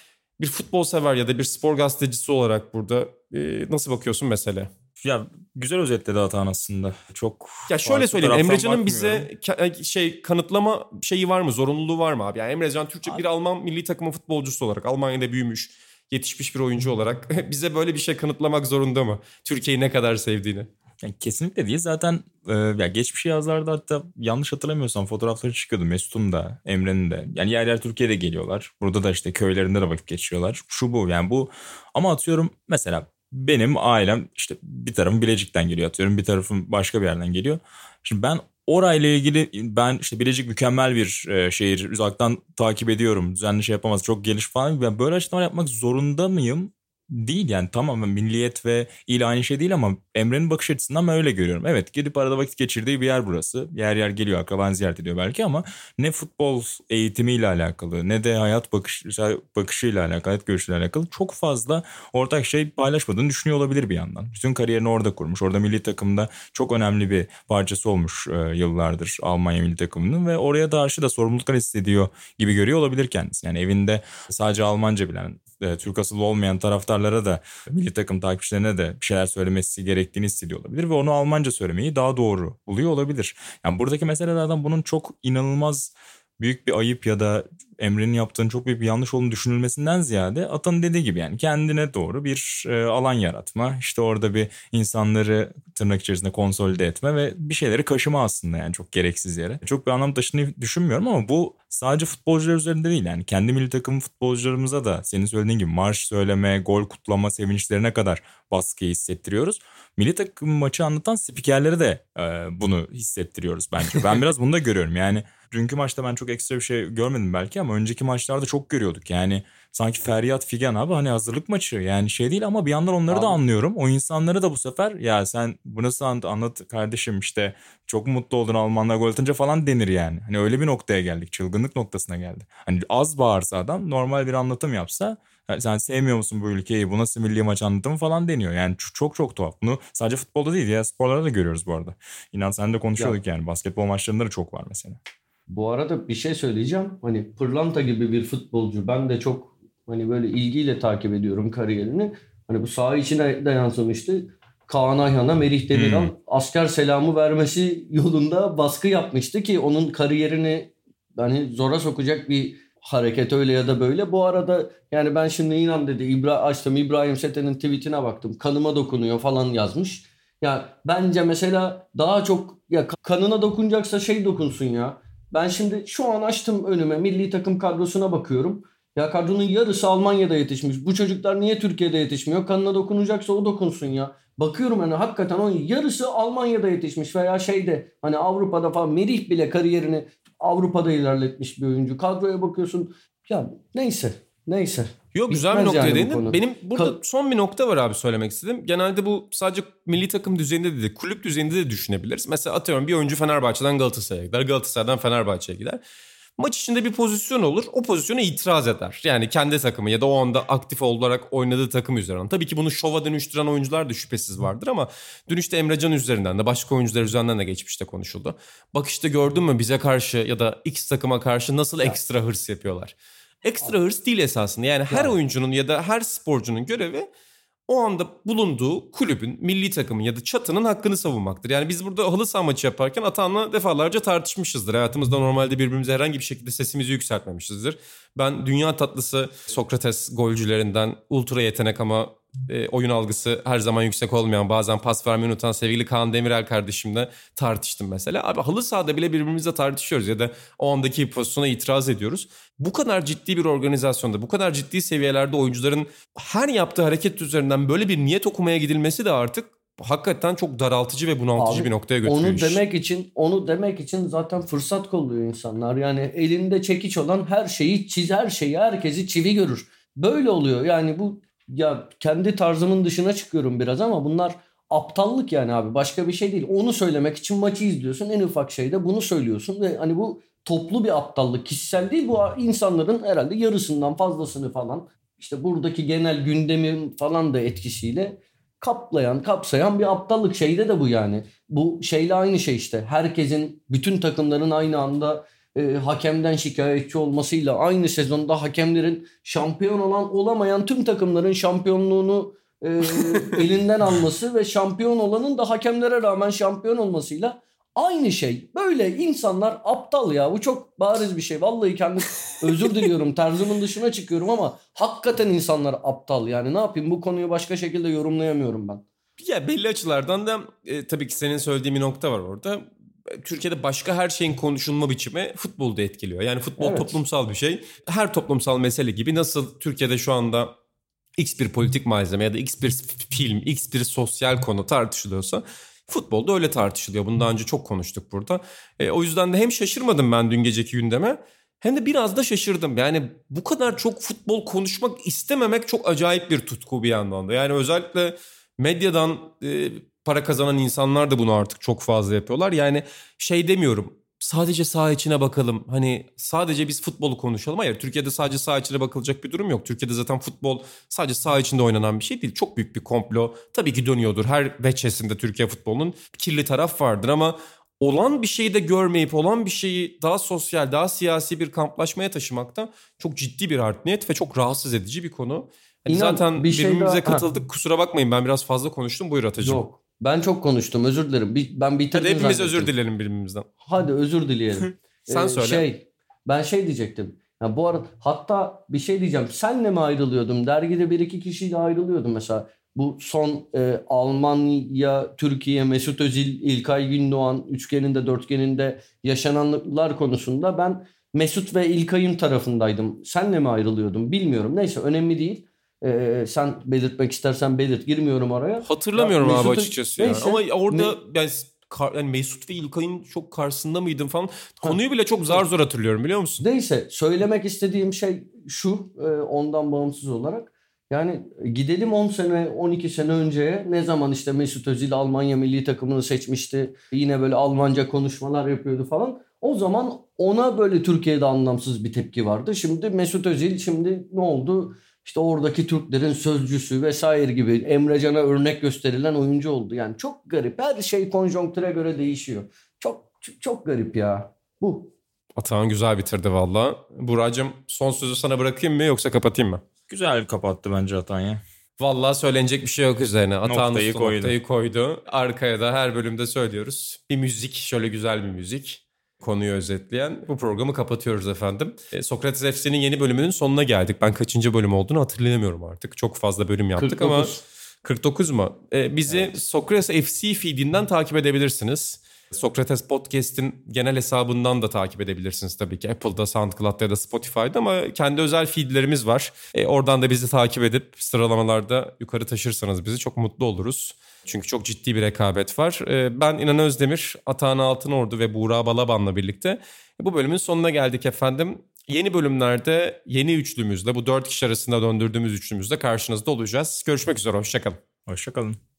bir futbol sever ya da bir spor gazetecisi olarak burada e, nasıl bakıyorsun mesele? Ya güzel özetledi Atan aslında. Çok Ya şöyle söyleyeyim Emrecan'ın bize e, şey kanıtlama şeyi var mı? Zorunluluğu var mı abi? Yani Emrecan Türkçe bir Alman milli takımı futbolcusu olarak Almanya'da büyümüş, yetişmiş bir oyuncu olarak bize böyle bir şey kanıtlamak zorunda mı? Türkiye'yi ne kadar sevdiğini. Yani kesinlikle değil. Zaten e, ya geçmiş yazlarda hatta yanlış hatırlamıyorsam fotoğrafları çıkıyordu Mesut'un da Emre'nin de. Yani yer yer Türkiye'de geliyorlar. Burada da işte köylerinde de vakit geçiriyorlar. Şu bu yani bu ama atıyorum mesela benim ailem işte bir tarafım Bilecik'ten geliyor atıyorum bir tarafım başka bir yerden geliyor. Şimdi ben orayla ilgili ben işte Bilecik mükemmel bir e, şehir uzaktan takip ediyorum düzenli şey yapamaz çok geliş falan ben böyle açıklamalar yapmak zorunda mıyım değil yani tamamen milliyet ve il aynı şey değil ama Emre'nin bakış açısından ben öyle görüyorum. Evet gidip arada vakit geçirdiği bir yer burası. Yer yer geliyor akraban ziyaret ediyor belki ama ne futbol eğitimiyle alakalı ne de hayat bakış, bakışıyla alakalı, hayat görüşüyle alakalı çok fazla ortak şey paylaşmadığını düşünüyor olabilir bir yandan. Bütün kariyerini orada kurmuş. Orada milli takımda çok önemli bir parçası olmuş e, yıllardır Almanya milli takımının ve oraya karşı da sorumluluklar hissediyor gibi görüyor olabilir kendisi. Yani evinde sadece Almanca bilen e, Türk asıllı olmayan taraftarlara da milli takım takipçilerine de bir şeyler söylemesi gerektiğini hissediyor olabilir ve onu Almanca söylemeyi daha doğru buluyor olabilir. Yani buradaki meselelerden bunun çok inanılmaz büyük bir ayıp ya da Emre'nin yaptığının çok büyük bir yanlış olduğunu düşünülmesinden ziyade Atan'ın dediği gibi yani kendine doğru bir e, alan yaratma. işte orada bir insanları tırnak içerisinde konsolide etme ve bir şeyleri kaşıma aslında yani çok gereksiz yere. Çok bir anlam taşını düşünmüyorum ama bu sadece futbolcular üzerinde değil yani kendi milli takım futbolcularımıza da senin söylediğin gibi marş söyleme, gol kutlama sevinçlerine kadar baskıyı hissettiriyoruz. Milli takım maçı anlatan spikerlere de e, bunu hissettiriyoruz bence. Ben biraz bunu da görüyorum yani dünkü maçta ben çok ekstra bir şey görmedim belki önceki maçlarda çok görüyorduk. Yani sanki feryat figan abi hani hazırlık maçı yani şey değil ama bir yandan onları abi. da anlıyorum. O insanları da bu sefer ya sen bu nasıl anlat kardeşim işte çok mutlu oldun Almanlar gol atınca falan denir yani. Hani öyle bir noktaya geldik çılgınlık noktasına geldi. Hani az bağırsa adam normal bir anlatım yapsa sen sevmiyor musun bu ülkeyi bu nasıl milli maç anlatımı falan deniyor. Yani çok çok, çok tuhaf. Bunu sadece futbolda değil ya sporlarda da görüyoruz bu arada. İnan sen de konuşuyorduk ya. yani basketbol maçlarında da çok var mesela. Bu arada bir şey söyleyeceğim. Hani Pırlanta gibi bir futbolcu ben de çok hani böyle ilgiyle takip ediyorum kariyerini. Hani bu saha içine de yansımıştı. Kaan Ayhan'a Merih Demiral hmm. asker selamı vermesi yolunda baskı yapmıştı ki onun kariyerini hani zora sokacak bir hareket öyle ya da böyle. Bu arada yani ben şimdi inan dedi İbra açtım İbrahim Seten'in tweetine baktım. Kanıma dokunuyor falan yazmış. Ya bence mesela daha çok ya kanına dokunacaksa şey dokunsun ya. Ben şimdi şu an açtım önüme milli takım kadrosuna bakıyorum. Ya kadronun yarısı Almanya'da yetişmiş. Bu çocuklar niye Türkiye'de yetişmiyor? Kanına dokunacaksa o dokunsun ya. Bakıyorum hani hakikaten onun yarısı Almanya'da yetişmiş veya şeyde hani Avrupa'da falan Merih bile kariyerini Avrupa'da ilerletmiş bir oyuncu. Kadroya bakıyorsun ya neyse neyse. Yok güzel bir noktaya yani değindin. Benim burada Ka- son bir nokta var abi söylemek istedim. Genelde bu sadece milli takım düzeyinde de değil, kulüp düzeyinde de düşünebiliriz. Mesela atıyorum bir oyuncu Fenerbahçe'den Galatasaray'a gider, Galatasaray'dan Fenerbahçe'ye gider. Maç içinde bir pozisyon olur. O pozisyona itiraz eder. Yani kendi takımı ya da o anda aktif olarak oynadığı takım üzerinden. Tabii ki bunu şova dönüştüren oyuncular da şüphesiz vardır ama dün işte Emrecan üzerinden de başka oyuncular üzerinden de geçmişte konuşuldu. Bak işte gördün mü bize karşı ya da X takıma karşı nasıl ekstra hırs yapıyorlar. Ekstra hırs değil esasında. Yani her oyuncunun ya da her sporcunun görevi o anda bulunduğu kulübün, milli takımın ya da çatının hakkını savunmaktır. Yani biz burada halı saha maçı yaparken Atan'la defalarca tartışmışızdır. Hayatımızda normalde birbirimize herhangi bir şekilde sesimizi yükseltmemişizdir. Ben dünya tatlısı Sokrates golcülerinden ultra yetenek ama e, oyun algısı her zaman yüksek olmayan bazen pas vermeyi unutan sevgili Kaan Demirel kardeşimle tartıştım mesela. Abi halı sahada bile birbirimizle tartışıyoruz ya da o andaki pozisyona itiraz ediyoruz. Bu kadar ciddi bir organizasyonda bu kadar ciddi seviyelerde oyuncuların her yaptığı hareket üzerinden böyle bir niyet okumaya gidilmesi de artık hakikaten çok daraltıcı ve bunaltıcı Abi, bir noktaya götürüyor. Onu iş. demek için onu demek için zaten fırsat kolluyor insanlar. Yani elinde çekiç olan her şeyi çiz her şeyi herkesi çivi görür. Böyle oluyor. Yani bu ya kendi tarzımın dışına çıkıyorum biraz ama bunlar aptallık yani abi. Başka bir şey değil. Onu söylemek için maçı izliyorsun. En ufak şeyde bunu söylüyorsun ve hani bu toplu bir aptallık. Kişisel değil bu insanların herhalde yarısından fazlasını falan işte buradaki genel gündemin falan da etkisiyle kaplayan, kapsayan bir aptallık şeyde de bu yani. Bu şeyle aynı şey işte. Herkesin, bütün takımların aynı anda e, hakemden şikayetçi olmasıyla aynı sezonda hakemlerin şampiyon olan olamayan tüm takımların şampiyonluğunu e, elinden alması ve şampiyon olanın da hakemlere rağmen şampiyon olmasıyla aynı şey. Böyle insanlar aptal ya. Bu çok bariz bir şey. Vallahi kendi özür diliyorum. Terzımın dışına çıkıyorum ama hakikaten insanlar aptal yani. Ne yapayım bu konuyu başka şekilde yorumlayamıyorum ben. Ya belli açılardan da e, tabii ki senin söylediğin bir nokta var orada. Türkiye'de başka her şeyin konuşulma biçimi futbolda etkiliyor. Yani futbol evet. toplumsal bir şey. Her toplumsal mesele gibi nasıl Türkiye'de şu anda X bir politik malzeme ya da X bir film, X bir sosyal konu tartışılıyorsa futbolda öyle tartışılıyor. Bunu daha önce çok konuştuk burada. E, o yüzden de hem şaşırmadım ben dün geceki gündeme hem de biraz da şaşırdım. Yani bu kadar çok futbol konuşmak istememek çok acayip bir tutku bir yandan da. Yani özellikle medyadan e, para kazanan insanlar da bunu artık çok fazla yapıyorlar. Yani şey demiyorum sadece saha içine bakalım. Hani sadece biz futbolu konuşalım. Hayır Türkiye'de sadece saha içine bakılacak bir durum yok. Türkiye'de zaten futbol sadece saha içinde oynanan bir şey değil. Çok büyük bir komplo. Tabii ki dönüyordur. Her veçesinde Türkiye futbolunun kirli taraf vardır ama olan bir şeyi de görmeyip olan bir şeyi daha sosyal, daha siyasi bir kamplaşmaya taşımakta çok ciddi bir art niyet ve çok rahatsız edici bir konu. Hani İnan, zaten bir şey birbirimize daha... katıldık. Ha. Kusura bakmayın ben biraz fazla konuştum. Buyur Atacığım. Yok. Ben çok konuştum özür dilerim. Ben bitirdim Hadi hepimiz özür dilerim birbirimizden. Hadi özür dileyelim. Sen ee, söyle. Şey, ben şey diyecektim. Ya bu arada hatta bir şey diyeceğim. Senle mi ayrılıyordum? Dergide bir iki kişiyle ayrılıyordum mesela. Bu son e, Almanya, Türkiye, Mesut Özil, İlkay Gündoğan üçgeninde, dörtgeninde yaşananlar konusunda ben Mesut ve İlkay'ın tarafındaydım. Senle mi ayrılıyordum bilmiyorum. Neyse önemli değil. Ee, sen belirtmek istersen belirt. Girmiyorum oraya. Hatırlamıyorum ya, abi açıkçası ya. Ama orada ne? yani yani Mesut ve İlkay'ın çok karşısında mıydım falan. Konuyu bile çok zar zor hatırlıyorum biliyor musun? Neyse söylemek istediğim şey şu e, ondan bağımsız olarak. Yani gidelim 10 sene 12 sene önceye ne zaman işte Mesut Özil Almanya milli takımını seçmişti. Yine böyle Almanca konuşmalar yapıyordu falan. O zaman ona böyle Türkiye'de anlamsız bir tepki vardı. Şimdi Mesut Özil şimdi ne oldu? İşte oradaki Türklerin sözcüsü vesaire gibi Emrecan'a örnek gösterilen oyuncu oldu. Yani çok garip. Her şey konjonktüre göre değişiyor. Çok çok garip ya. Bu. Atağın güzel bitirdi valla. Buracığım son sözü sana bırakayım mı yoksa kapatayım mı? Güzel kapattı bence Atan ya. Valla söylenecek bir şey yok üzerine. Atağın noktayı koydu. noktayı koydu. Arkaya da her bölümde söylüyoruz. Bir müzik, şöyle güzel bir müzik konuyu özetleyen bu programı kapatıyoruz efendim. E, Sokrates FC'nin yeni bölümünün sonuna geldik. Ben kaçıncı bölüm olduğunu hatırlayamıyorum artık. Çok fazla bölüm yaptık 49. ama 49 mu? E, bizi evet. Sokrates FC feedinden takip edebilirsiniz. Sokrates Podcast'in genel hesabından da takip edebilirsiniz tabii ki. Apple'da, SoundCloud'da ya da Spotify'da ama kendi özel feedlerimiz var. E, oradan da bizi takip edip sıralamalarda yukarı taşırsanız bizi çok mutlu oluruz. Çünkü çok ciddi bir rekabet var. Ee, ben İnan Özdemir, Atahan Altınordu ve Buğra Balaban'la birlikte bu bölümün sonuna geldik efendim. Yeni bölümlerde yeni üçlümüzle bu dört kişi arasında döndürdüğümüz üçlümüzle karşınızda olacağız. Görüşmek üzere, hoşçakalın. Hoşçakalın.